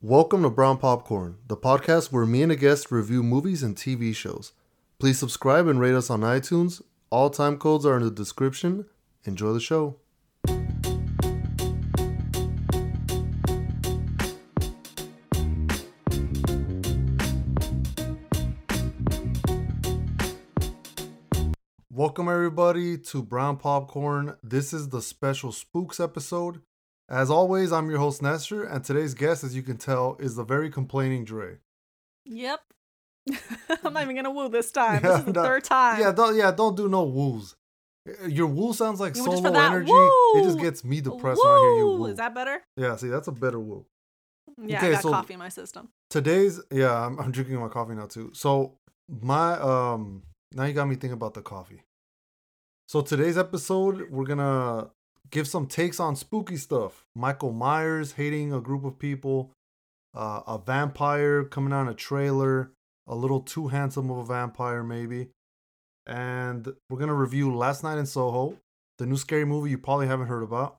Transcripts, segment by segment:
Welcome to Brown Popcorn, the podcast where me and a guest review movies and TV shows. Please subscribe and rate us on iTunes. All time codes are in the description. Enjoy the show. Welcome, everybody, to Brown Popcorn. This is the special Spooks episode. As always, I'm your host, Nestor, and today's guest, as you can tell, is the very complaining Dre. Yep. I'm not even gonna woo this time. this is the no, third time. Yeah, don't yeah, don't do no woos. Your woo sounds like you solo energy. Woo! It just gets me depressed woo! when I hear you woo. Is that better? Yeah, see, that's a better woo. Yeah, okay, I got so coffee in my system. Today's yeah, I'm, I'm drinking my coffee now too. So my um now you got me thinking about the coffee. So today's episode, we're gonna give some takes on spooky stuff. Michael Myers hating a group of people, uh, a vampire coming on a trailer, a little too handsome of a vampire, maybe. And we're going to review Last Night in Soho, the new scary movie you probably haven't heard about,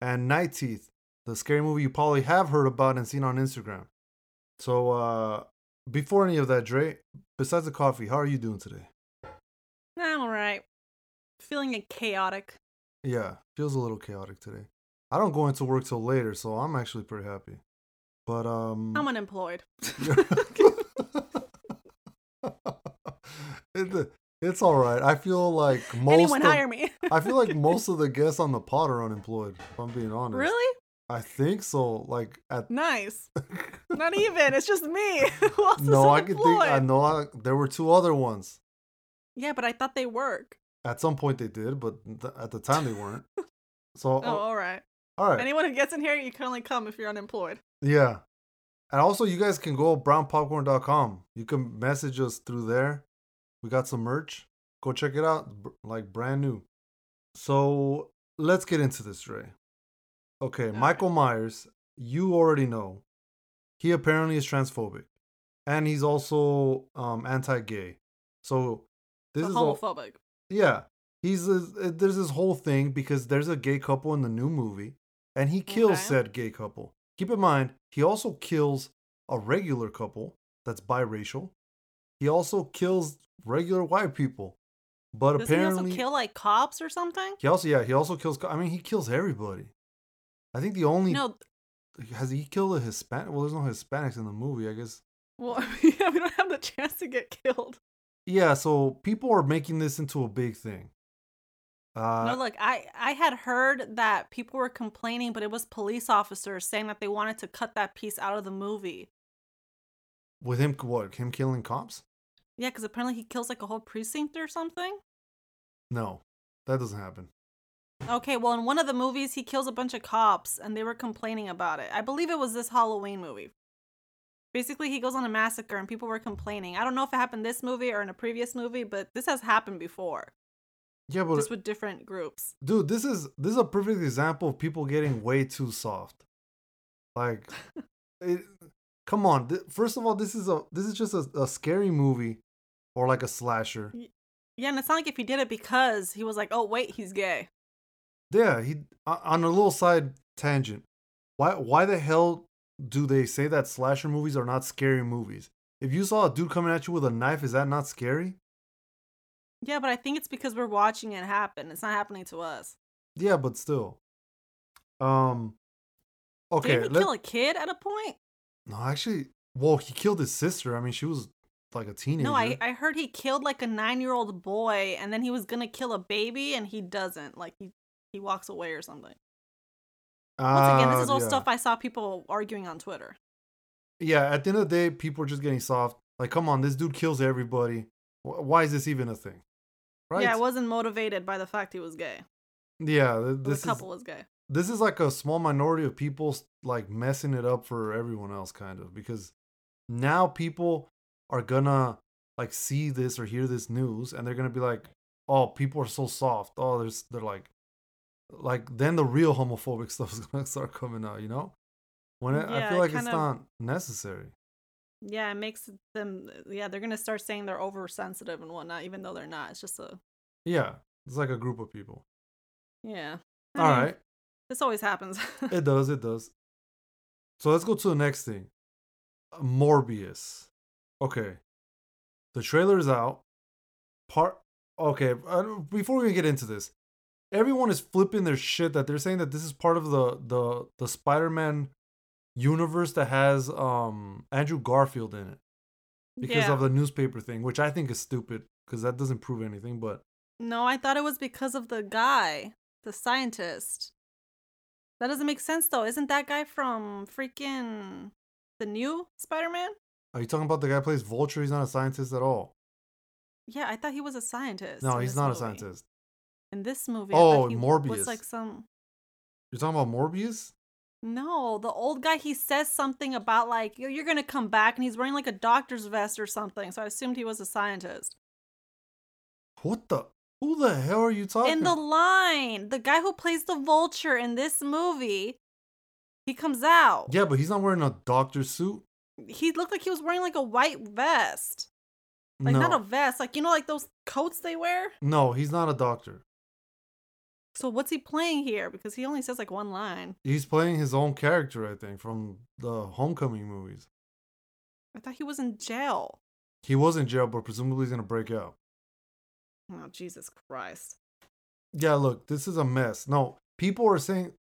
and Night Teeth, the scary movie you probably have heard about and seen on Instagram. So, uh, before any of that, Dre, besides the coffee, how are you doing today? All right. Feeling chaotic. Yeah, feels a little chaotic today. I don't go into work till later, so I'm actually pretty happy. But um I'm unemployed. it, it's all right. I feel like most anyone of, hire me. I feel like most of the guests on the pod are unemployed. If I'm being honest. Really? I think so. Like at nice. Not even. It's just me. no, I can think. I know. I, there were two other ones. Yeah, but I thought they work. At some point they did, but th- at the time they weren't. So oh, all right. All right. Anyone who gets in here, you can only come if you're unemployed. Yeah. And also, you guys can go brownpopcorn.com. You can message us through there. We got some merch. Go check it out. Like brand new. So let's get into this, Ray. Okay, all Michael right. Myers, you already know. He apparently is transphobic. And he's also um, anti gay. So this is homophobic. Yeah, he's a, uh, there's this whole thing because there's a gay couple in the new movie, and he kills okay. said gay couple. Keep in mind, he also kills a regular couple that's biracial. He also kills regular white people. But Does apparently, he also kill like cops or something? He also, yeah, he also kills. I mean, he kills everybody. I think the only no has he killed a Hispanic. Well, there's no Hispanics in the movie, I guess. Well, yeah, we don't have the chance to get killed. Yeah, so people are making this into a big thing. Uh, no, look, I I had heard that people were complaining, but it was police officers saying that they wanted to cut that piece out of the movie. With him, what? Him killing cops? Yeah, because apparently he kills like a whole precinct or something. No, that doesn't happen. Okay, well, in one of the movies, he kills a bunch of cops, and they were complaining about it. I believe it was this Halloween movie. Basically, he goes on a massacre and people were complaining. I don't know if it happened this movie or in a previous movie, but this has happened before. Yeah, but just with different groups. Dude, this is this is a perfect example of people getting way too soft. Like, it, come on. First of all, this is a this is just a, a scary movie, or like a slasher. Yeah, and it's not like if he did it because he was like, oh wait, he's gay. Yeah, he on a little side tangent. Why why the hell do they say that slasher movies are not scary movies? If you saw a dude coming at you with a knife, is that not scary? Yeah, but I think it's because we're watching it happen. It's not happening to us. Yeah, but still. Um Okay. Did he let... kill a kid at a point? No, actually well, he killed his sister. I mean, she was like a teenager. No, I, I heard he killed like a nine year old boy and then he was gonna kill a baby and he doesn't. Like he he walks away or something. Once again, this ah, is all yeah. stuff I saw people arguing on Twitter. Yeah, at the end of the day, people are just getting soft. Like, come on, this dude kills everybody. Why is this even a thing? Right? Yeah, I wasn't motivated by the fact he was gay. Yeah, this the couple is, was gay. This is like a small minority of people like messing it up for everyone else, kind of, because now people are gonna like see this or hear this news, and they're gonna be like, "Oh, people are so soft. Oh, there's they're like like then the real homophobic stuff is gonna start coming out, you know? When it, yeah, I feel like it's of, not necessary. Yeah, it makes them. Yeah, they're gonna start saying they're oversensitive and whatnot, even though they're not. It's just a. Yeah, it's like a group of people. Yeah. I All mean, right. This always happens. it does. It does. So let's go to the next thing. Morbius. Okay. The trailer's out. Part okay, uh, before we get into this, everyone is flipping their shit that they're saying that this is part of the the the Spider-Man universe that has um Andrew Garfield in it because Yeah. of the newspaper thing, which I think is stupid because that doesn't prove anything, but No, I thought it was because of the guy, the scientist. That doesn't make sense though. Isn't that guy from freaking the new Spider-Man? are you talking about the guy who plays Vulture? He's not a scientist at all. Yeah, I thought he was a scientist. No, he's not a scientist. In this movie, Oh, he Morbius. was like some You're talking about Morbius? No, the old guy he says something about like you're, you're gonna come back, and he's wearing like a doctor's vest or something. So I assumed he was a scientist. What the? Who the hell are you talking? In the line, the guy who plays the vulture in this movie, he comes out. yeah, but he's not wearing a doctor suit. He looked like he was wearing like a white vest, like no, not a vest, like you know, like those coats they wear. no, he's not a doctor. So what's he playing here? Because he only says like one line. He's playing his own character, I think, from the Homecoming movies. I thought he was in jail. He was in jail, but presumably he's gonna break out. Oh Jesus Christ! Yeah, look, this is a mess. No, people are saying,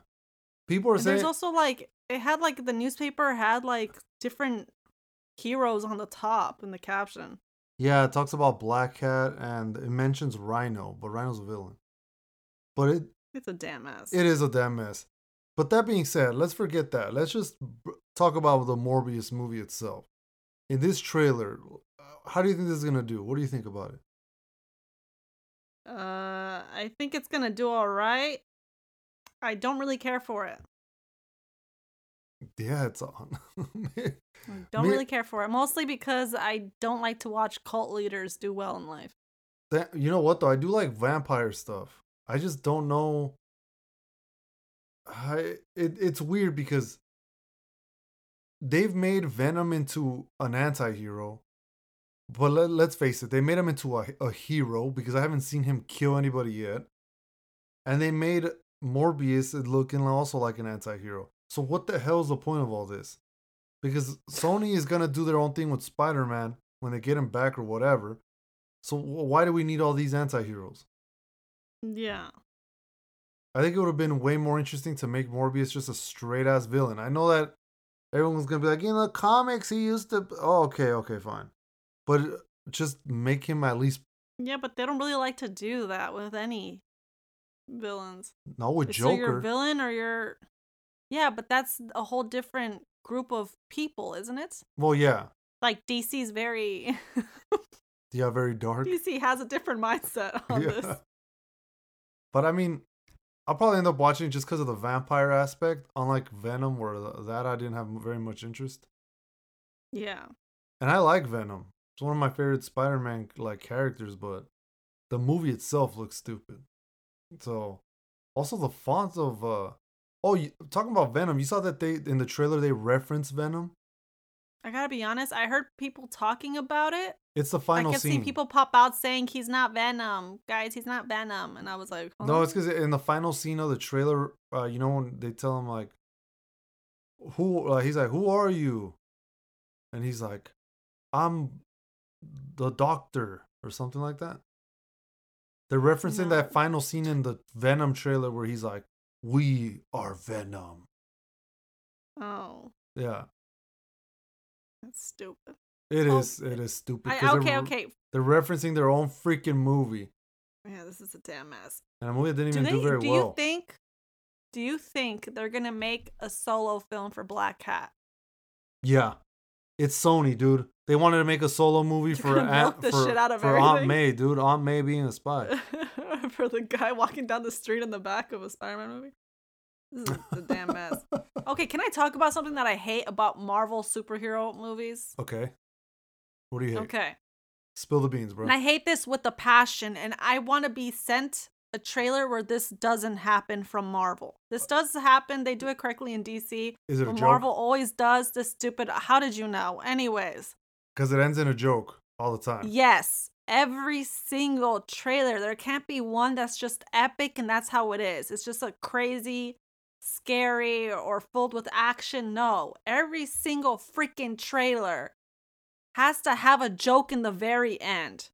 people are And saying, there's also like it had like the newspaper had like different heroes on the top in the caption. yeah, it talks about Black Cat and it mentions Rhino, but Rhino's a villain. But it It's a damn mess. it is a damn mess. But that being said, let's forget that. Let's just talk about the Morbius movie itself. In this trailer, how do you think this is gonna do? What do you think about it? Uh, I think it's gonna do all right. I don't really care for it. Yeah, it's on. Don't Me- really care for it. Mostly because I don't like to watch cult leaders do well in life. That, you know what though? I do like vampire stuff. I just don't know. I it, it's weird because they've made Venom into an anti-hero. But let, let's face it, they made him into a, a hero because I haven't seen him kill anybody yet. And they made Morbius looking also like an anti-hero. So what the hell is the point of all this? Because Sony is gonna do their own thing with Spider-Man when they get him back or whatever. So why do we need all these anti-heroes? Yeah. I think it would have been way more interesting to make Morbius just a straight ass villain. I know that everyone's gonna be like, in the comics, he used to. Oh, okay, okay, fine. But uh, just make him at least Yeah, but they don't really like to do that with any villains. not with So you're a villain or you're Yeah, but that's a whole different group of people, isn't it? well, yeah, Like DC's very yeah, very dark. DC has a different mindset on Yeah. this. But I mean, I'll probably end up watching it just because of the vampire aspect. Unlike Venom, where that I didn't have very much interest. Yeah. And I like Venom. It's one of my favorite Spider-Man like characters, but the movie itself looks stupid. So, also the fonts of uh oh, you, talking about Venom, you saw that they in the trailer they reference Venom. I gotta be honest, I heard people talking about it. It's the final I kept scene. seeing people pop out saying he's not Venom. Guys, he's not Venom. And I was like, No, it's because in the final scene of the trailer, uh, you know when they tell him like, who? Uh, he's like, who are you? And he's like, I'm the doctor or something like that. They're referencing No. that final scene in the Venom trailer where he's like, "We are Venom." Oh, Yeah, that's stupid. it Oh, is. It is stupid. I, okay, they're, okay. They're referencing their own freaking movie, Yeah, this is a damn mess. and a movie that didn't Do even they? do very do well. you think? Do you think they're gonna make a solo film for Black Cat? Yeah, it's Sony, dude. They wanted to make a solo movie for Aunt, the for, shit out of for Aunt. May, dude. Aunt May being a spy. for the guy walking down the street in the back of a Spider-Man movie. This is a damn mess. Okay, can I talk about something that I hate about Marvel superhero movies? okay. What do you hate? Okay. Spill the beans, bro. And I hate this with a passion, and I want to be sent a trailer where this doesn't happen from Marvel. This uh, does happen. They do it correctly in DC. Is it a joke? Marvel always does this stupid. How did you know? Anyways, Because it ends in a joke all the time. yes, every single trailer, there can't be one that's just epic, and that's how it is. It's just a crazy scary or filled with action. No, every single freaking trailer has to have a joke in the very end.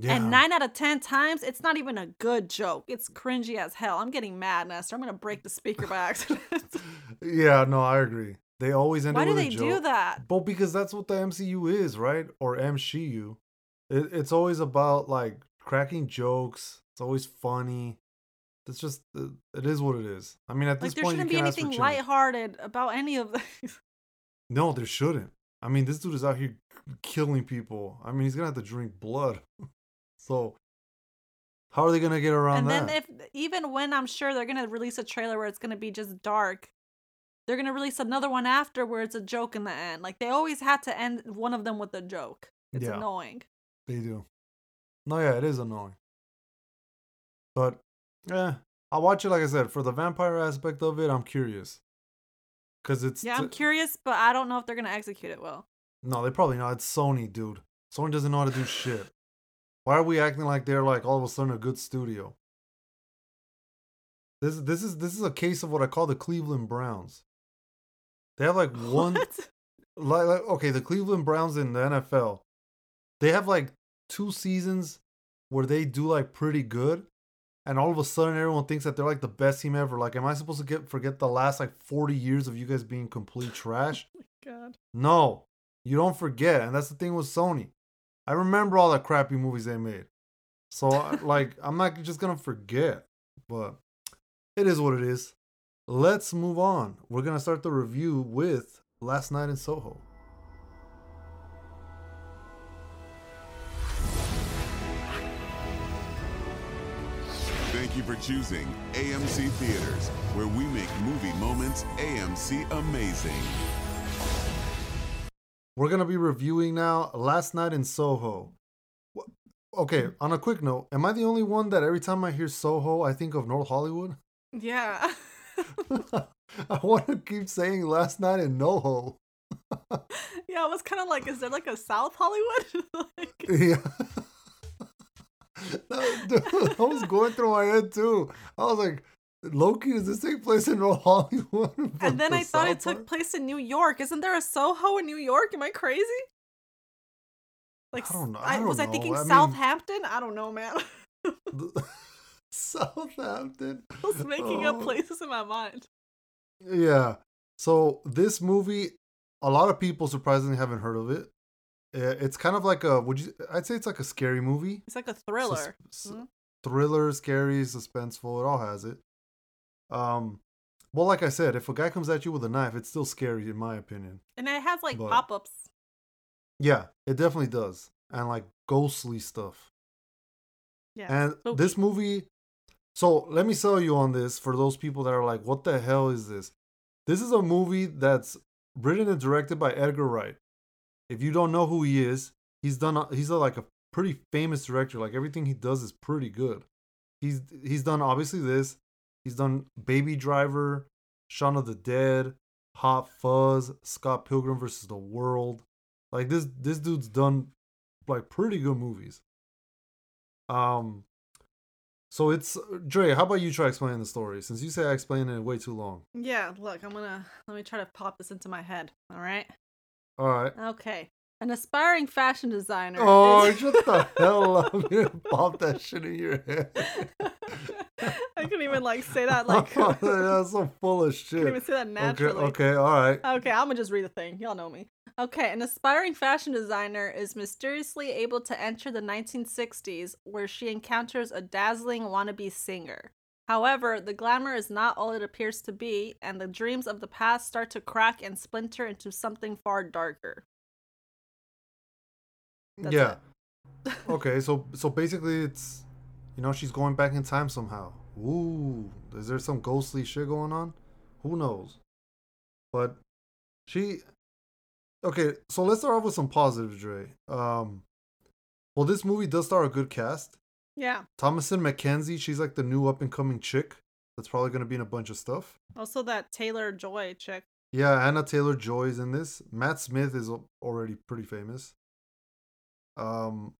Yeah. And nine out of ten times, it's not even a good joke. It's cringy as hell. I'm getting mad, Nestor. I'm gonna break the speaker by accident. yeah, no, I agree. They always end Why do they do that? Well, because that's what the MCU is, right? Or MCU. It, it's always about like cracking jokes. It's always funny. It's just it, it is what it is. I mean, at this Like there point, shouldn't you be can ask for anything lighthearted about any of this. No, there shouldn't. I mean, this dude is out here killing people. I mean, he's gonna have to drink blood. so, how are they gonna get around and that? then if even when I'm sure they're gonna release a trailer where it's gonna be just dark, they're gonna release another one after where it's a joke in the end. Like they always have to end one of them with a joke. It's Yeah. annoying. They do. No, yeah, it is annoying. But, yeah, I'll watch it. Like I said, for the vampire aspect of it, I'm curious. Cause it's Yeah, I'm curious, but I don't know if they're gonna execute it well. no, they probably not. It's Sony, dude. Sony doesn't know how to do shit. Why are we acting like they're like all of a sudden a good studio? This this is this is a case of what I call the Cleveland Browns. They have like one like, like okay, the Cleveland Browns in the NFL, they have like two seasons where they do like pretty good, and all of a sudden everyone thinks that they're like the best team ever. Like, am I supposed to get forget the last like forty years of you guys being complete trash? Oh God. No, you don't forget, and that's the thing with Sony. I remember all the crappy movies they made, so uh, like I'm not just gonna forget, but it is what it is. Let's move on. We're gonna start the review with Last Night in Soho. Thank you for choosing AMC Theaters, where we make movie moments AMC amazing. We're gonna be reviewing now Last Night in Soho. Okay, on a quick note, am I the only one that every time I hear Soho, I think of North Hollywood? Yeah. I want to keep saying Last Night in NoHo. yeah, I was kind of like, is there like a South Hollywood? like, Yeah. That- dude, that was going through my head too. I was like, Loki, does this take place in Hollywood? and then the I thought it South took place in New York. Isn't there a Soho in New York? Am I crazy? Like, I don't know- I I don't was I thinking I mean- Southampton? I don't know, man. Southampton. I was making up Oh. places in my mind. Yeah. So this movie, a lot of people surprisingly haven't heard of it. Uh, It's kind of like a would you? I'd say it's like a scary movie. It's like a Sus- thriller. s- Mhm. thriller, scary, suspenseful. It all has it. Um, well, like I said, if a guy comes at you with a knife, it's still scary in my opinion. And it has like pop ups. Yeah, it definitely does, and like ghostly stuff. Yeah. And spooky. this movie, so let me sell you on this for those people that are like, what the hell is this? This is a movie that's written and directed by Edgar Wright. If you don't know who he is, he's done, a- he's a, like a pretty famous director. Like everything he does is pretty good. He's, he's done obviously this, he's done Baby Driver, Shaun of the Dead, Hot Fuzz, Scott Pilgrim versus the World. Like this, this dude's done like pretty good movies. Um, so it's Dre. How about you try explaining the story? Since you say I explained it way too long. Yeah, look, I'm gonna let me try to pop this into my head. All right. All right. Okay. An aspiring fashion designer. Oh, is- shut the hell up! You pop that shit in your head. I couldn't even like say that like I that's so full of shit. couldn't even say that naturally. Okay, okay, all right. Okay, I'm gonna just read the thing. Y'all know me. Okay, an aspiring fashion designer is mysteriously able to enter the 1960s where she encounters a dazzling wannabe singer. However, the glamour is not all it appears to be, and the dreams of the past start to crack and splinter into something far darker. That's yeah. okay, so so basically, it's you know she's going back in time somehow. Ooh, is there some ghostly shit going on? Who knows? But she. Okay, so let's start off with some positives, Dre. Um, well, this movie does star a good cast. Yeah. Thomasin McKenzie, she's like the new up and coming chick. That's probably gonna be in a bunch of stuff. Also, that Taylor Joy chick. Yeah, Anna Taylor Joy is in this. Matt Smith is already pretty famous. Um,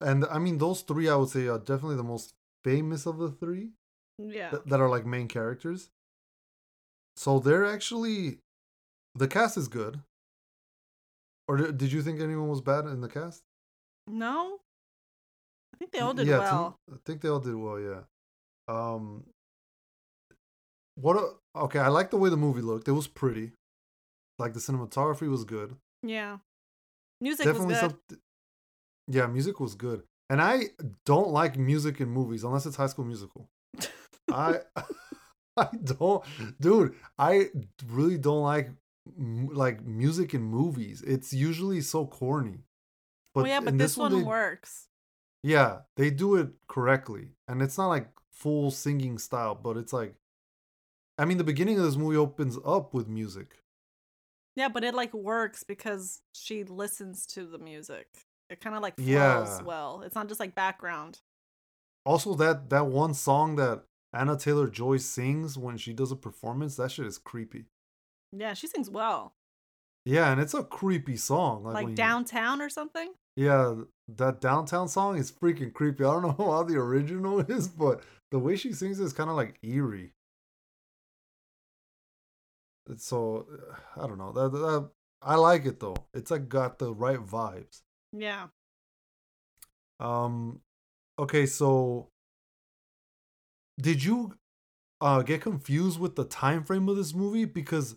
and I mean those three, I would say, are definitely the most famous of the three Yeah. th- that are like main characters. So they're actually the cast is good. Or did you think anyone was bad in the cast? No, think they all did yeah, to- well. I think they all did well. Yeah. Um. What? A, okay, I like the way the movie looked. It was pretty. Like the cinematography was good. Yeah, music Definitely was good. Yeah, music was good, and I don't like music in movies unless it's High School Musical. I, I don't, dude. I really don't like like music in movies. It's usually so corny. well, yeah, but in this, one they- works. Yeah, they do it correctly, and it's not like full singing style, but it's like, I mean, the beginning of this movie opens up with music. Yeah, but it like works because she listens to the music. It kind of like flows Yeah. well. It's not just like background. Also, that that one song that Anna Taylor Joy sings when she does a performance, that shit is creepy. Yeah, she sings well. Yeah, and it's a creepy song. Like, Like, when you- downtown or something. Yeah, that downtown song is freaking creepy. I don't know how the original is, but the way she sings is kind of like eerie. It's so I don't know. That, that I like it though. It's like got the right vibes. Yeah. Um okay, so did you uh get confused with the time frame of this movie because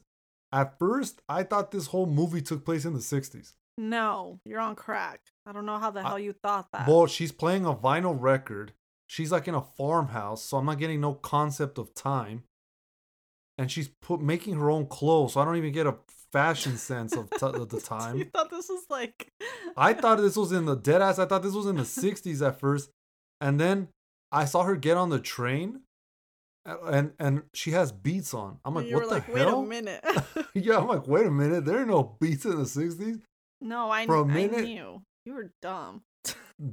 at first I thought this whole movie took place in the 60s. No, you're on crack. I don't know how the I- hell you thought that. Well, she's playing a vinyl record. She's like in a farmhouse, so I'm not getting no concept of time. And she's put making her own clothes, so I don't even get a fashion sense of, t- of the time. you thought this was like. I thought this was in the dead ass. I thought this was in the 60s at first. And then I saw her get on the train and and she has beats on. I'm like, you what the like, hell? wait a minute. yeah, I'm like, wait a minute. There are no beats in the 60s. No, I, For a I minute- knew. You were dumb.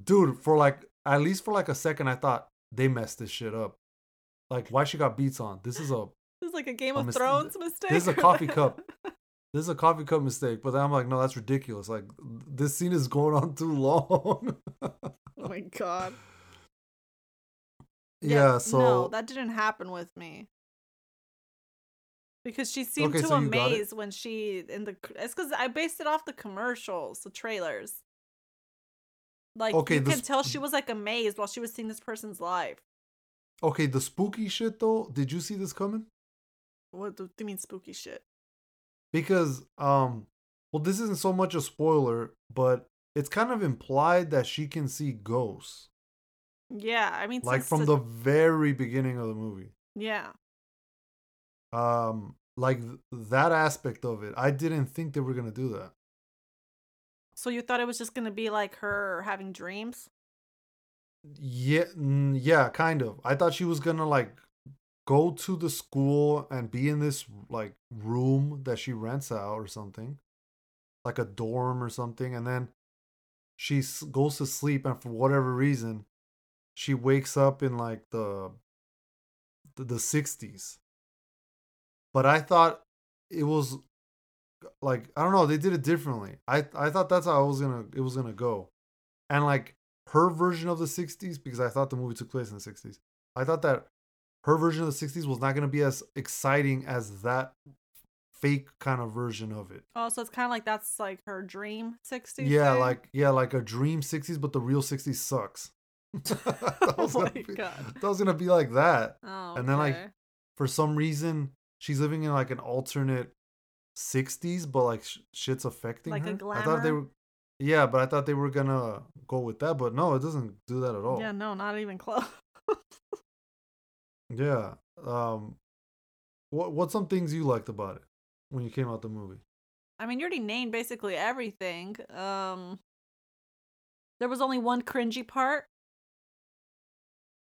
Dude, for like at least for like a second, I thought they messed this shit up. Like, why she got beats on? This is a This is like a Game A of mis- Thrones mistake. this is a coffee cup. this is a coffee cup mistake. But then I'm like, no, that's ridiculous. Like, this scene is going on too long. oh my god. yeah, so no, that didn't happen with me. Because she seemed Okay, too so you got it? amazed when she in the. It's because I based it off the commercials, the trailers. Like Okay, you can sp- tell she was like amazed while she was seeing this person's life. okay, the spooky shit though. Did you see this coming? What do you mean spooky shit? because um well this isn't so much a spoiler but it's kind of implied that she can see ghosts Yeah, I mean, like from the very beginning of the movie yeah. Um like th- that aspect of it i didn't think they were gonna do that. So you thought it was just gonna be like her having dreams? yeah yeah kind of. I thought she was gonna like go to the school and be in this like room that she rents out or something like a dorm or something and then she goes to sleep and for whatever reason she wakes up in like the the, the 60s but i thought it was like i don't know they did it differently i i thought that's how it was gonna it was gonna go and like her version of the 60s because i thought the movie took place in the 60s i thought that her version of the 60s was not gonna be as exciting as that fake kind of version of it Oh, so it's kind of like that's like her dream 60s. yeah, thing? like yeah, like a dream '60s, but the real '60s sucks. that, oh was Oh my be, God. that was gonna be like that. Oh, and then, like. For some reason, she's living in like an alternate '60s, but like sh- shit's affecting Like a her. I thought they were, yeah, but I thought they were gonna go with that, but no, it doesn't do that at all. Yeah, no, not even close. Yeah. Um, what what's some things you liked about it when you came out the movie? I mean, you already named basically everything. Um, there was only one cringy part.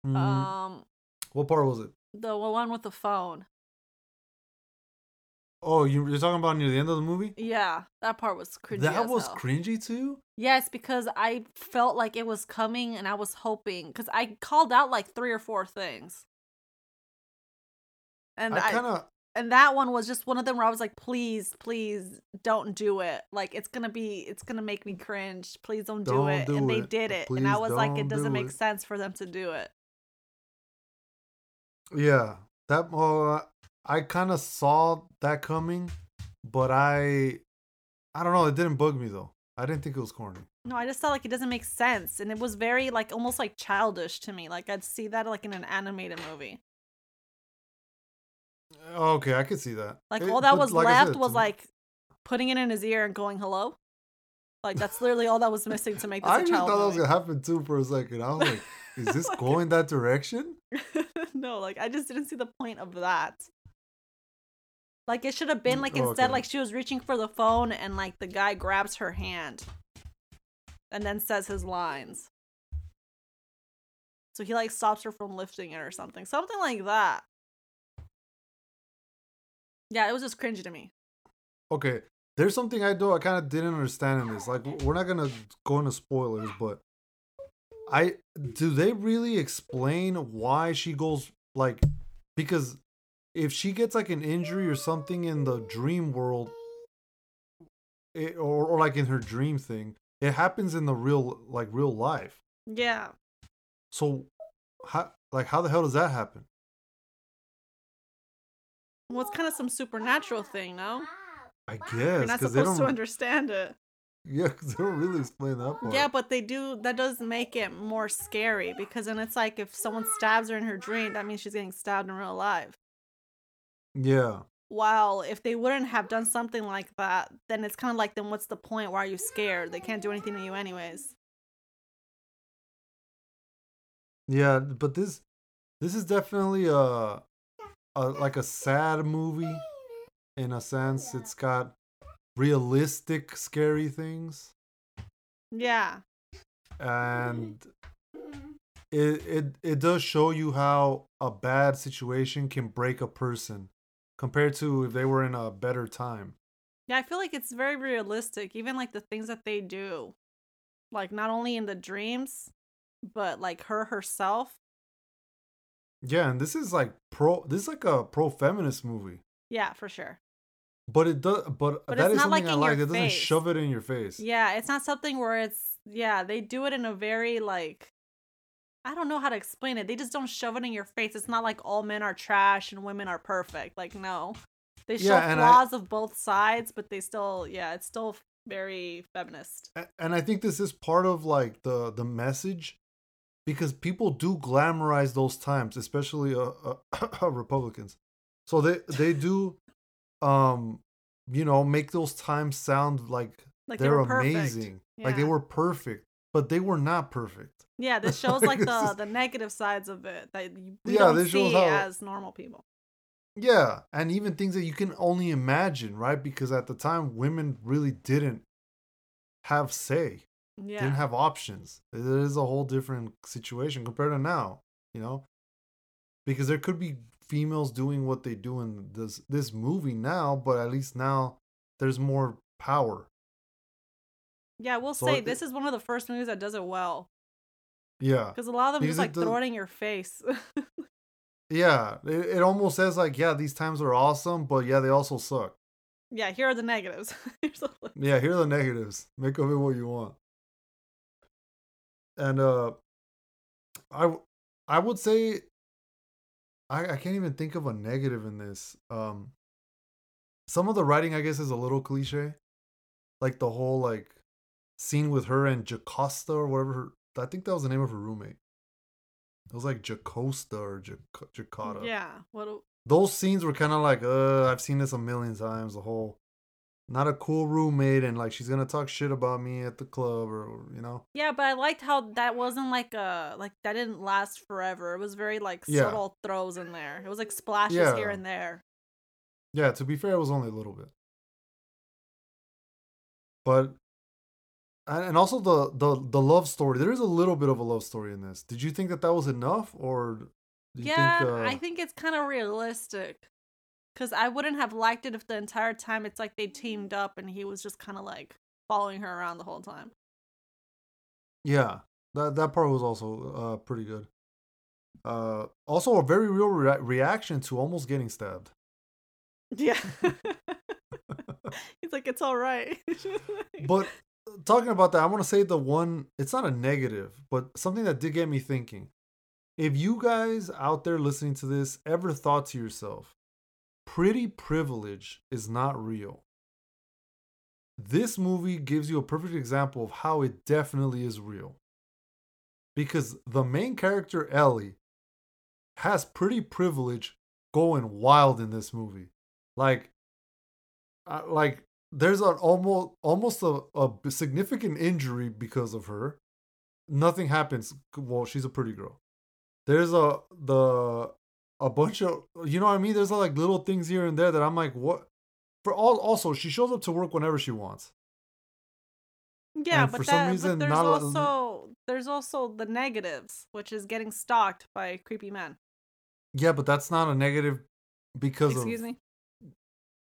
Mm, Um, what part was it? the one with the phone. Oh, you, you're talking about near the end of the movie? Yeah, that part was cringy. that as was hell. cringy too. Yes, because I felt like it was coming, and I was hoping because I called out like three or four things, and I I, kind of and that one was just one of them where I was like, please, please don't do it. Like it's gonna be, it's gonna make me cringe. Please don't do Don't it. do and they it. did it, and I was like, it doesn't do make it. sense for them to do it. Yeah, that. Uh, I kind of saw that coming, but I I don't know, it didn't bug me though. I didn't think it was corny. No, I just felt like it doesn't make sense, and it was very like almost like childish to me. Like I'd see that like in an animated movie. Okay, I could see that. Like It- all that was like left said, was like putting it in his ear and going hello. Like that's literally all that was missing to make this I a thought that was gonna happen too for a second. I was like, is this going that direction? no, like I just didn't see the point of that. Like it should have been like oh, instead okay. like she was reaching for the phone and like the guy grabs her hand and then says his lines. So he like stops her from lifting it or something. Something like that. Yeah, it was just cringy to me. Okay, there's something I do I kind of didn't understand in this. Like, we're not gonna go into spoilers, but I do they really explain why she goes like because if she gets like an injury or something in the dream world, it, or or like in her dream thing, it happens in the real like real life. Yeah. So, how like how the hell does that happen? Well, it's kind of some supernatural thing, no? I guess You're not because they supposed don't. to understand it. yeah, because they don't really explain that part. Yeah, but they do. That does make it more scary because then it's like if someone stabs her in her dream, that means she's getting stabbed in real life. Yeah. Well, if they wouldn't have done something like that, then it's kind of like, then what's the point? Why are you scared? They can't do anything to you, anyways. Yeah, but this this is definitely a, a like a sad movie in a sense. It's got realistic scary things Yeah. and it it it does show you how a bad situation can break a person compared to if they were in a better time. Yeah, I feel like it's very realistic. Even like the things that they do, like not only in the dreams, but like her herself. Yeah, and this is like pro this is like a pro feminist movie. Yeah, for sure. But it does but, But that is not, like, something I like. It doesn't shove it in your face. Yeah, it's not something where it's yeah, they do it in a very like I don't know how to explain it. They just don't shove it in your face. It's not like all men are trash and women are perfect. Like no. They show Yeah, and I- flaws of both sides, but they still yeah, it's still very feminist. And I think this is part of like the the message because people do glamorize those times, especially uh, uh, Republicans. So they they do, um, you know, make those times sound like, Like they they're perfect. amazing, like they were perfect, but they were not perfect. Yeah, this shows like the is- the negative sides of it that we Yeah, don't this see how- as normal people. Yeah, and even things that you can only imagine, right? Because at the time, women really didn't have say. Yeah. didn't have options. It is a whole different situation compared to now, you know? Because there could be females doing what they do in this this movie now, but at least now there's more power. Yeah, we'll So say it- this is one of the first movies that does it well Yeah. because a lot of them Because just like does- throw it in your face. Yeah. It, it almost says like, yeah, these times are awesome, but yeah, they also suck. yeah, here are the negatives. The. Yeah, here are the negatives. Make of it what you want. And uh I I would say I I can't even think of a negative in this. Um some of the writing I guess is a little cliche. Like the whole like scene with her and Jacosta or whatever her I think that was the name of her roommate. It was like Jacosta or Jac- Jacata. Yeah. What? a- Those scenes were kind of like, uh, I've seen this a million times. The whole not a cool roommate and like she's gonna talk shit about me at the club or you know Yeah, but I liked how that wasn't like a like that didn't last forever. It was very like Yeah. subtle throws in there. It was like splashes Yeah. here and there. yeah to be fair it was only a little bit but and and also the the the love story there is a little bit of a love story in this did you think that that was enough or do you yeah, think uh, I think it's kind of realistic. Cause I wouldn't have liked it if the entire time it's like they teamed up and he was just kind of like following her around the whole time. yeah that that part was also uh pretty good uh also a very real rea- reaction to almost getting stabbed Yeah. He's like, it's all right. But talking about that, I want to say the one, it's not a negative, but something that did get me thinking. If you guys out there listening to this ever thought to yourself, pretty privilege is not real. This movie gives you a perfect example of how it definitely is real. Because the main character, Ellie, has pretty privilege going wild in this movie. Like, uh, like there's an almost almost a, a significant injury because of her. Nothing happens. Well, she's a pretty girl. There's a the a bunch of you know what I mean. There's like little things here and there that I'm like, what? For all also, she shows up to work whenever she wants. Yeah, And but for some reason, but there's not a- also there's also the negatives, which is getting stalked by creepy men. Yeah, but that's not a negative because Excuse of. me.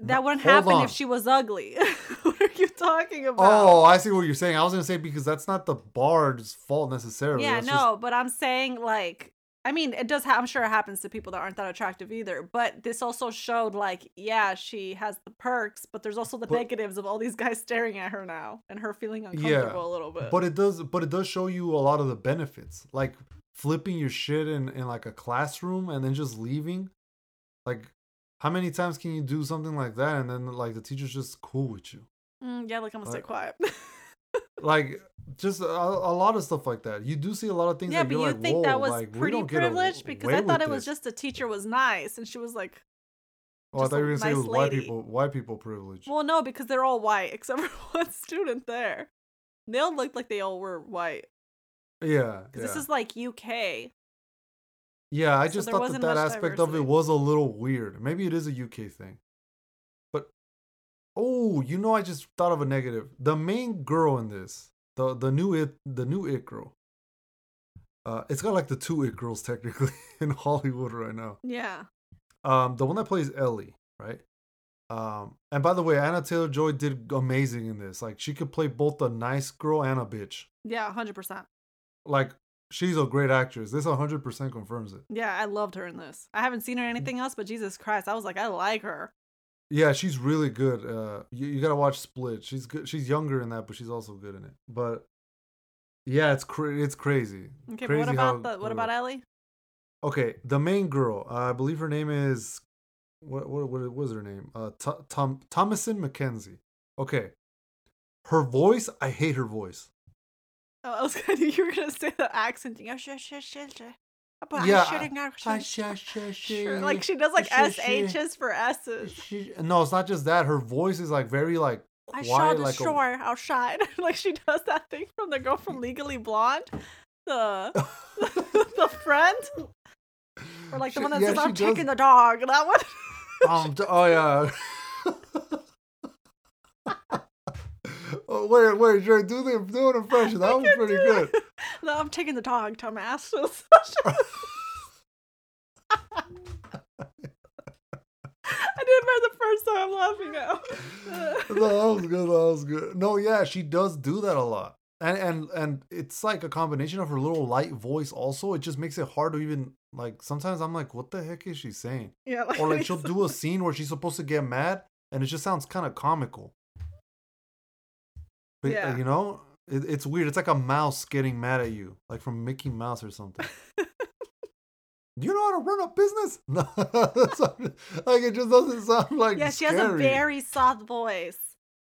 That wouldn't hold happen on. if she was ugly. what are you talking about? Oh, I see what you're saying. I was gonna say because that's not the bard's fault necessarily. yeah, That's no, just- but I'm saying like I mean, it does. Ha- I'm sure it happens to people that aren't that attractive either. But this also showed, like, yeah, she has the perks, but there's also the But- negatives of all these guys staring at her now and her feeling Yeah, uncomfortable a little bit. But it does, but it does show you a lot of the benefits, like flipping your shit in in like a classroom and then just leaving. Like, how many times can you do something like that and then like the teacher's just cool with you? Mm, yeah, like I'm gonna stay quiet. Like, just a, a lot of stuff like that. You do see a lot of things. yeah, that but you like, think that was like, pretty privileged because I thought it was just the teacher was nice and she was like, Oh, I thought you were gonna say it nice was white people, white people privilege. well, no, because they're all white except for one student there. They all looked like they all were white. yeah, yeah. This is like UK. Yeah, I So just thought that that aspect of it was a little weird. Maybe it is a UK thing. But oh, you know I just thought of a negative. The main girl in this, the the new it the new it girl. Uh it's got like the two it girls technically in Hollywood right now. Yeah. Um the one that plays Ellie, right? Um and by the way, Anna Taylor Joy did amazing in this. Like she could play both a nice girl and a bitch. Yeah, 100%. Like she's a great actress. This 100% confirms it. Yeah, I loved her in this. I haven't seen her in anything else, but Jesus Christ, I was like, I like her. Yeah, she's really good. Uh, you, you gotta watch Split. She's good. She's younger in that, but she's also good in it. But yeah, it's cra- it's crazy. Okay, crazy but what how- about the what about Ellie? Okay, the main girl. Uh, I believe her name is what what what was her name? Uh, Tom Thomasin McKenzie. Okay, her voice. I hate her voice. Oh, I was gonna, you were gonna say the accent thing. Oh. Yeah, I shouldn't have- I- shit, sh- sh- Sure. Like she does like sh- sh- SHs for S's. She, no, it's not just that. Her voice is like very like I quiet, shall like destroy, I'll shine. like she does that thing from the girl from Legally Blonde. The the friend. Or like the She- one that yeah, says, I'm does- taking the dog. That one. um. Oh yeah. Oh wait, wait, Dre, do the do an impression. That was pretty good. no, I'm taking the dog, dumbass. I did it the first time I'm laughing out. No, that was good. That was good. No, yeah, she does do that a lot, and and and it's like a combination of her little light voice. Also, it just makes it hard to even like. Sometimes I'm like, what the heck is she saying? yeah, Or like she'll do a scene where she's supposed to get mad, and it just sounds kind of comical. But, uh, Yeah. you know, it, it's weird. It's like a mouse getting mad at you, like from Mickey Mouse or something. Do you know how to run a business? No, like it just doesn't sound like. Yeah, she has a very soft voice.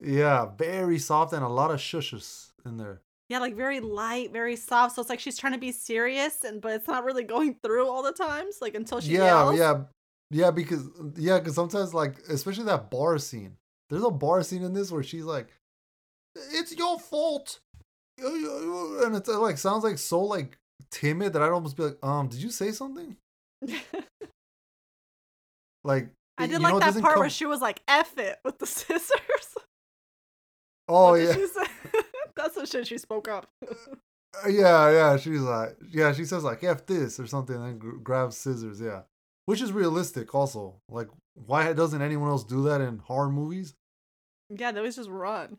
Yeah, very soft and a lot of shushes in there. Yeah, like very light, very soft. So it's like she's trying to be serious, and but it's not really going through all the times. Like until she yeah, yells. yeah, yeah. Because yeah, because sometimes like, especially that bar scene. There's a bar scene in this where she's like, "It's your fault," and it's like sounds like so like timid that I'd almost be like, "Um, did you say something?" Like, I did know, like it that part come- where she was like, "F it" with the scissors. Oh What yeah. That's the shit she spoke up. yeah, yeah. She's like, yeah, she says like "f this" or something, and then gr- grabs scissors. Yeah, which is realistic. Also, like, why doesn't anyone else do that in horror movies? yeah, they always just run.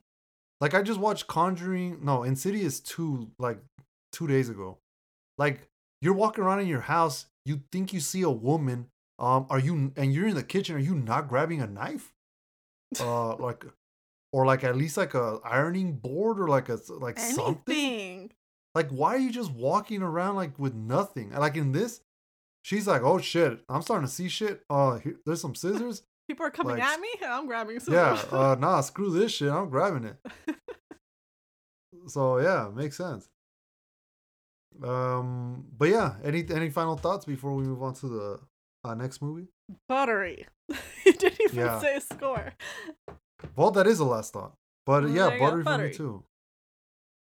Like I just watched Conjuring, no, Insidious 2 like 2 days ago. Like you're walking around in your house, you think you see a woman, um are you and you're in the kitchen, are you not grabbing a knife? Uh like or like at least like a ironing board or like a like something? Like why are you just walking around like with nothing? And, Like in this, she's like, "Oh shit, I'm starting to see shit. Uh here, there's some scissors. People are coming Like, at me, and I'm grabbing. Some. yeah, uh, nah, screw this shit. I'm grabbing it. so yeah, makes sense. Um, but yeah, any any final thoughts before we move on to the uh, next movie? buttery. you didn't even Yeah. say a score. Well, that is the last thought. But Well, yeah, go, buttery, for me too.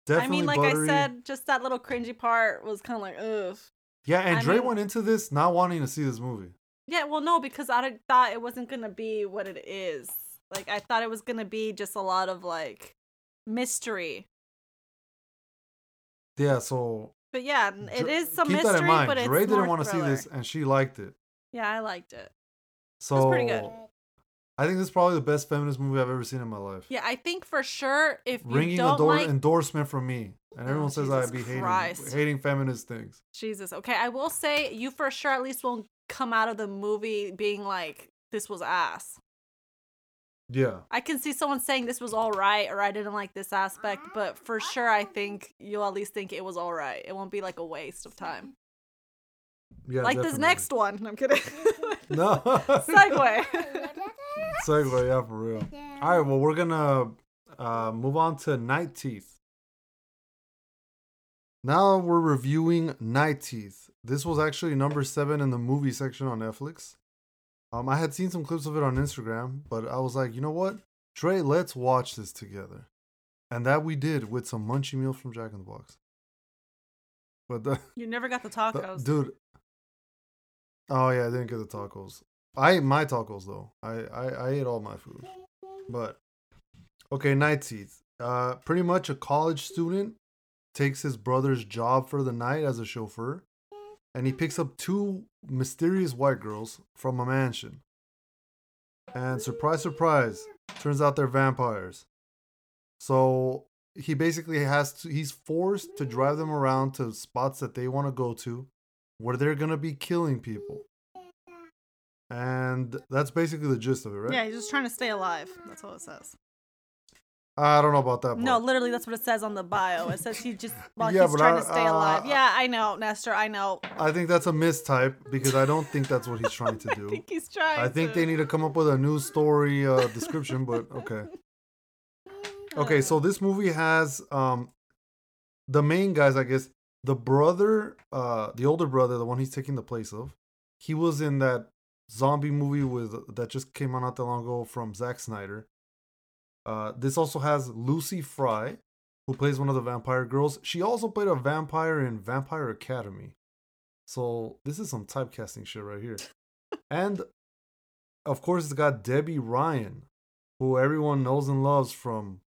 Definitely I mean, like buttery. I said, just that little cringy part was kind of like, ugh. yeah, and I Dre mean- went into this not wanting to see this movie. Yeah, well, no, because I thought it wasn't gonna be what it is. Like, I thought it was gonna be just a lot of like mystery. Yeah, so But yeah, it is some keep mystery, that in mind. but it's Dre didn't want to see this, and she liked it. Yeah, I liked it. So It's pretty good. I think this is probably the best feminist movie I've ever seen in my life. Yeah, I think for sure if you Ringing don't ador- like endorsement from me, and Oh, everyone says Jesus I'd be hating Christ. hating feminist things. Jesus, okay, I will say you for sure at least won't come out of the movie being like this was ass. Yeah, I can see someone saying this was all right or I didn't like this aspect, but for sure I think you'll at least think it was all right. It won't be like a waste of time. yeah. like this next one. I'm kidding. No Segue. segue. Yeah, for real. All right, well, we're gonna uh, move on to Night Teeth. Now we're reviewing Night Teeth. This was actually number seven in the movie section on Netflix. Um, I had seen some clips of it on Instagram, but I was like, you know what, Trey, let's watch this together, and that we did with some munchie meals from Jack in the Box. But the, you never got the the- tacos. dude. Oh yeah, I didn't get the tacos. I ate my tacos though. I I, I ate all my food. But okay, Night Teeth. Uh, pretty much a college student takes his brother's job for the night as a chauffeur, and he picks up two mysterious white girls from a mansion. And surprise, surprise, turns out they're vampires. So he basically has to, he's forced to drive them around to spots that they want to go to where they're going to be killing people. And that's basically the gist of it, right? Yeah, he's just trying to stay alive. That's all it says. I don't know about that part. No, literally, that's what it says on the bio. It says he just well, Yeah, he's trying I- to stay alive. uh, Yeah, I know, Nestor. I know. I think that's a mistype because I don't think that's what he's trying to do. I think he's trying. I think to. they need to come up with a new story uh, description, but okay. Okay, so this movie has um the main guys, I guess, the brother, uh the older brother, the one he's taking the place of. He was in that zombie movie with that just came out not that long ago from Zack Snyder. Uh this also has Lucy Fry, who plays one of the vampire girls. She also played a vampire in Vampire Academy. So this is some typecasting shit right here. and of course it's got Debby Ryan, who everyone knows and loves from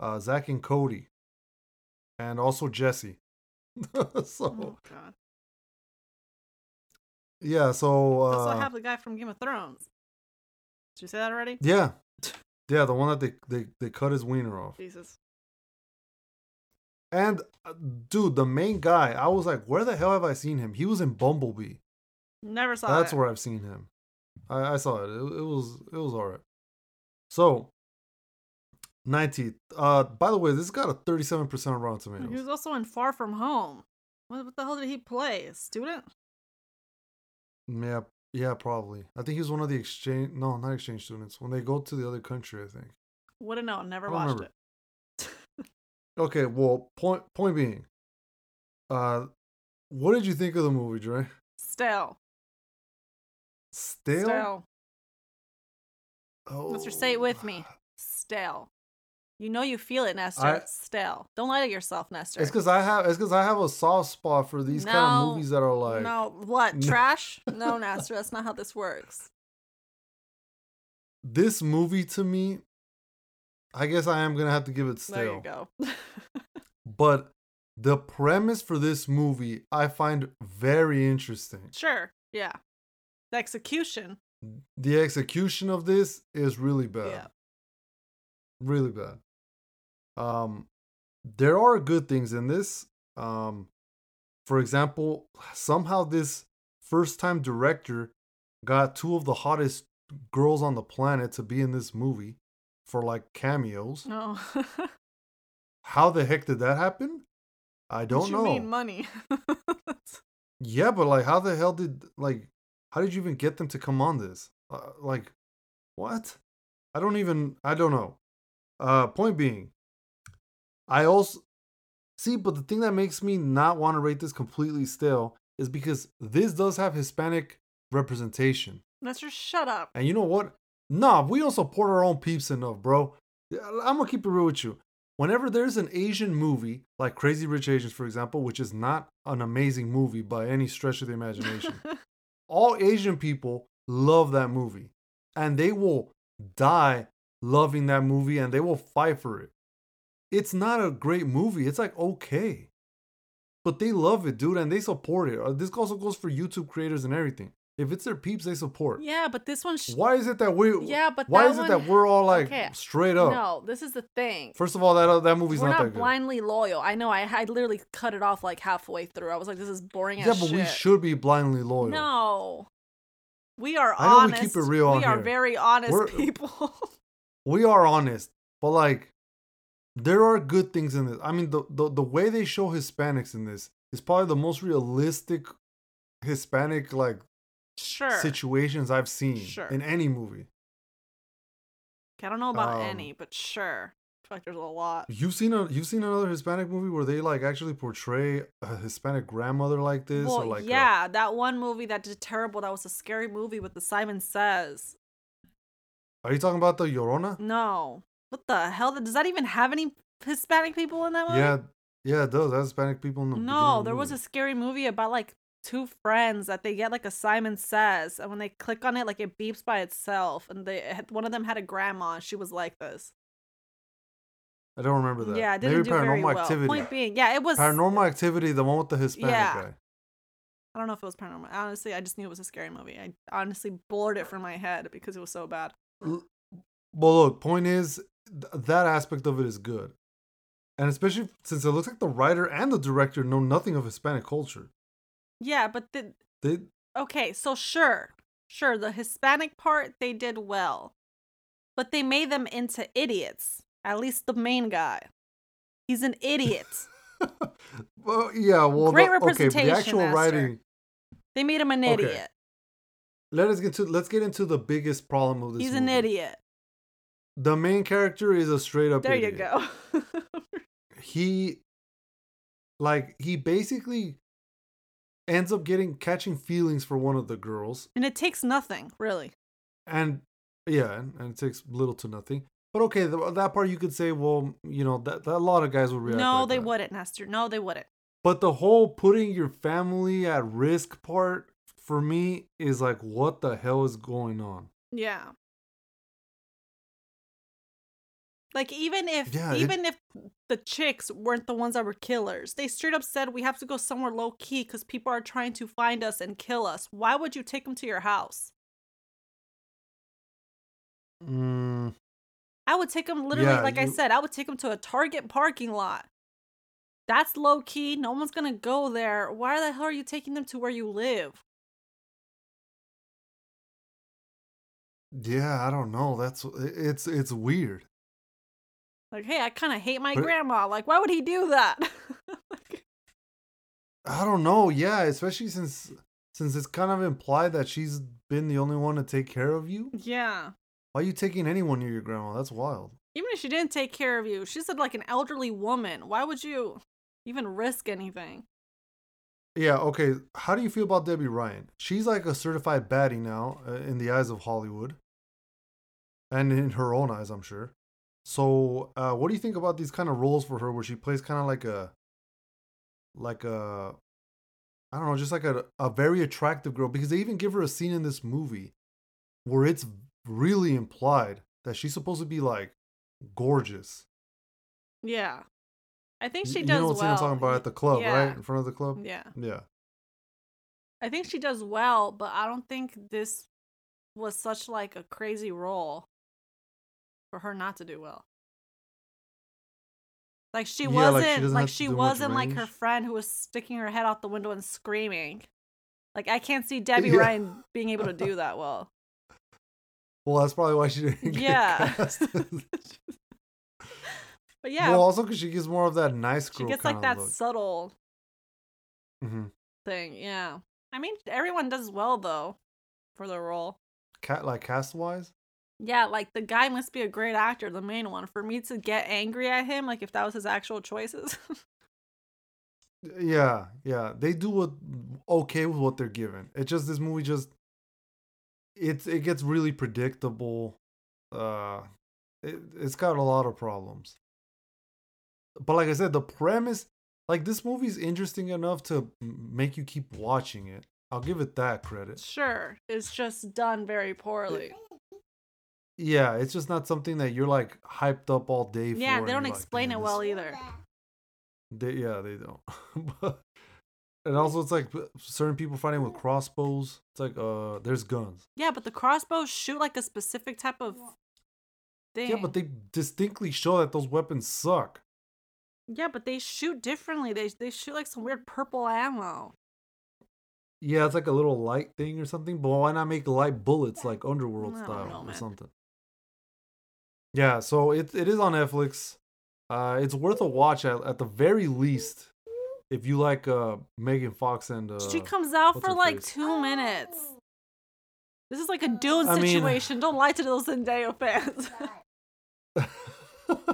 uh, Zack and Cody, and also Jessie. so Oh god. Yeah, so uh, also have the guy from Game of Thrones. Did you say that already? yeah, yeah, the one that they they they cut his wiener off. Jesus. And uh, dude, the main guy, I was like, where the hell have I seen him? He was in Bumblebee. Never saw That's it. where I've seen him. I, I saw it. it. It was it was alright. So, Night Teeth. Uh, by the way, this got a 37% on Rotten He was also in Far From Home. What, what the hell did he play? A student? Yeah, yeah, probably. I think he's one of the exchange. No, not exchange students. When they go to the other country, I think. Wouldn't know. Never watched remember. it. Okay, well, point point being, uh, what did you think of the movie, Dre? Stale. Stale. Stale. Oh, Mister, say it with me. Stale. You know you feel it, Nestor. I- Stale. Don't lie to yourself, Nestor. It's because I have. It's because I have a soft spot for these kind of movies that are like. no, what? Trash? No, Nestor. That's not how this works. This movie to me, I guess I am gonna have to give it stale. There you go. But the premise for this movie, I find very interesting. sure. Yeah. The execution. The execution of this is really bad. Yeah. Really bad. Um there are good things in this. Um for example, somehow this first time director got two of the hottest girls on the planet to be in this movie for like cameos. No. How the heck did that happen? I don't know. mean money? Yeah, but like, how the hell did like, how did you even get them to come on this? Uh, like, What? I don't even. I don't know. Uh, point being, I also see, but the thing that makes me not want to rate this completely still is because this does have Hispanic representation. Let's just shut up. And you know what? Nah, we don't support our own peeps enough, bro. I'm gonna keep it real with you. Whenever there's an Asian movie, like Crazy Rich Asians, for example, which is not an amazing movie by any stretch of the imagination, all Asian people love that movie. And they will die loving that movie and they will fight for it. It's not a great movie. It's like okay. But they love it, dude, and they support it. Uh, This also goes for YouTube creators and everything. If it's their peeps, they support. yeah, but this one. Sh- Why is it that we? Yeah, but why is it that we're all like Okay, straight up? No, this is the thing. First of all, that that movie's We're not, not, that good. blindly loyal. I know. I, I literally cut it off like halfway through. I was like, this is boring as shit. yeah, but shit. we should be blindly loyal. No. We are I know we keep it real We are here. very honest We're- people. We are honest, but like, there are good things in this. I mean, the the, the way they show Hispanics in this is probably the most realistic Hispanic like sure. situations I've seen Sure. in any movie. I don't know about Um, any, but sure. I feel like there's a lot. You've seen a you've seen another Hispanic movie where they like actually portray a Hispanic grandmother like this Well, or like a- yeah, that one movie that did terrible. That was a scary movie with the Simon Says. are you talking about the Llorona? No, what the hell? Does that even have any Hispanic people in that movie? Yeah, yeah, it does. Hispanic people in the No, the there was a scary movie about like two friends that they get like a Simon Says, and when they click on it, like it beeps by itself, and they had- one of them had a grandma, and she was like this. I don't remember that. Yeah, it didn't Maybe do very well. Activity. Point being, yeah, it was. Paranormal Activity, the one with the Hispanic Yeah. guy. I don't know if it was paranormal. Honestly, I just knew it was a scary movie. I honestly bored it from my head because it was so bad. Well, look, point is th- that aspect of it is good, and especially since it looks like the writer and the director know nothing of Hispanic culture. Yeah, but the They okay, so sure, sure, the Hispanic part they did well, but they made them into idiots. At least the main guy, he's an idiot. well, yeah, well, Great the, okay, but the actual Esther. writing. They made him an Okay, idiot. Let us get to let's get into the biggest problem of this. He's an idiot. The main character is a straight up. There you go. he like he basically ends up getting catching feelings for one of the girls and it takes nothing, really. and yeah and, and it takes little to nothing but okay the, that part you could say well you know that, that a lot of guys would react No, like they that. wouldn't, Nestor. No, they wouldn't. but the whole putting your family at risk part for me is like what the hell is going on Yeah. Like even if Yeah, it- even if the chicks weren't the ones that were killers, they straight up said we have to go somewhere low key because people are trying to find us and kill us. Why would you take them to your house? mm, I would take them literally, Yeah, like I said, I would take them to a Target parking lot. That's low key. No one's gonna go there. Why the hell are you taking them to where you live? yeah i don't know that's it's it's weird Like, hey, I kind of hate my But- grandma. Like, why would he do that? I don't know. Yeah, especially since since it's kind of implied that she's been the only one to take care of you. yeah. Why are you taking anyone near your grandma? That's wild. Even if she didn't take care of you, she's like an elderly woman. Why would you even risk anything? Yeah. Okay. How do you feel about Debby Ryan? She's like a certified baddie now uh, in the eyes of Hollywood, and in her own eyes, I'm sure. So, uh, what do you think about these kind of roles for her, where she plays kind of like a, like a, I don't know, just like a a very attractive girl? Because they even give her a scene in this movie where it's really implied that she's supposed to be like gorgeous. Yeah. I think she you does know what well. I'm talking about at the club, yeah. right in front of the club. Yeah. Yeah. I think she does well, but I don't think this was such like a crazy role for her not to do well. Like she Yeah, wasn't doesn't like she wasn't like her friend who was sticking her head out the window and screaming. Like I can't see Debby Yeah. Ryan being able to do that well. Well, that's probably why she didn't get Yeah. But yeah, Well, also because she gives more of that nice girl. she gets like that look. subtle hmm thing. Yeah. I mean, everyone does well though for the role. Cat like cast wise. Yeah, like the guy must be a great actor, the main one. For me to get angry at him, like if that was his actual choices. Yeah, yeah. They do what okay with what they're given. It just this movie just it's it gets really predictable. Uh it, it's got a lot of problems. But like I said, the premise like this movie's interesting enough to make you keep watching it. I'll give it that credit. sure, it's just done very poorly. Yeah, it's just not something that you're like hyped up all day for. Yeah, they don't you're like, explain it well either. They, yeah, they don't. but and also, it's like certain people fighting with crossbows. It's like uh, there's guns. Yeah, but the crossbows shoot like a specific type of thing. Yeah, but they distinctly show that those weapons suck. Yeah, but they shoot differently. They they shoot like some weird purple ammo. Yeah, it's like a little light thing or something. But why not make light bullets like Underworld style or something? Yeah, so it it is on Netflix. Uh, it's worth a watch at, at the very least if you like uh Megan Fox and uh. she comes out for like face? two minutes. This is like a Dune I mean- situation. Don't lie to those Zendaya fans.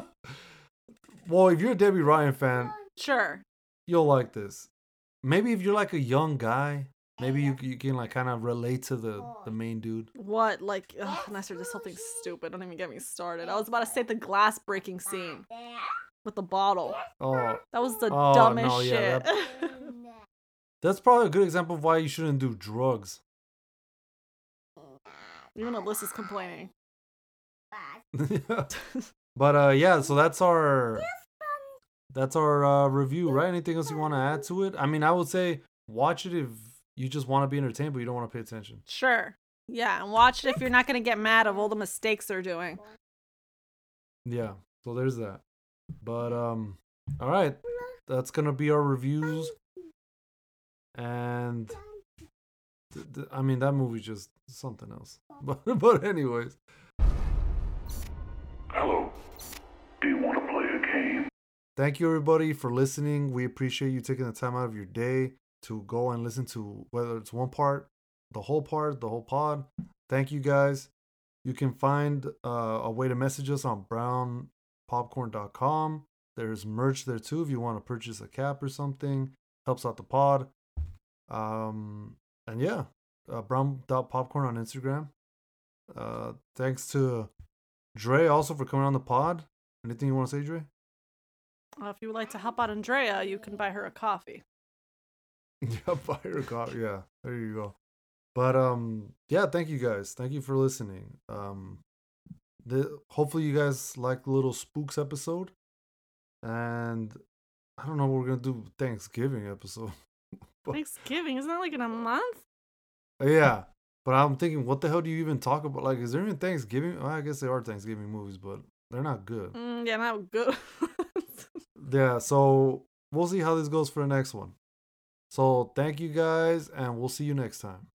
well, if you're a Debby Ryan fan, sure. you'll like this. Maybe if you're like a young guy, maybe you you can like kind of relate to the the main dude. What? Like, ugh, Nestor, this whole thing's stupid. Don't even get me started. I was about to say the glass breaking scene with the bottle. Oh, That was the Oh, dumbest no, yeah, shit. that's probably a good example of why you shouldn't do drugs. Even Alyssa's complaining. but uh, yeah. So that's our that's our uh, review, right? Anything else you want to add to it? I mean, I would say watch it if you just want to be entertained, but you don't want to pay attention. Sure. Yeah, and watch it if you're not gonna get mad of all the mistakes they're doing. Yeah. So there's that. But um, all right, that's gonna be our reviews. And th- th- I mean, that movie's just something else. But but anyways, Hello. Do you want to play a game? thank you everybody for listening. We appreciate you taking the time out of your day to go and listen to whether it's one part, the whole part, the whole pod. Thank you guys. You can find uh, a way to message us on brownpopcorn.com. There's merch there too if you want to purchase a cap or something. Helps out the pod. Um, and yeah, uh, brown.popcorn on Instagram. Uh, thanks to Dre also for coming on the pod. Anything you want to say, Dre? Uh, if you would like to help out Andrea, you can buy her a coffee. Yeah, buy her coffee. Yeah, there you go. But um, yeah, thank you guys. Thank you for listening. Um, the hopefully you guys like the little spooks episode, and I don't know what we're gonna do Thanksgiving episode. But- Thanksgiving isn't that like in a month? yeah, but I'm thinking, what the hell do you even talk about? Like, is there even Thanksgiving? Well, I guess there are Thanksgiving movies, but they're not good. Mm, yeah, not good. Yeah, so we'll see how this goes for the next one. So thank you guys, and we'll see you next time.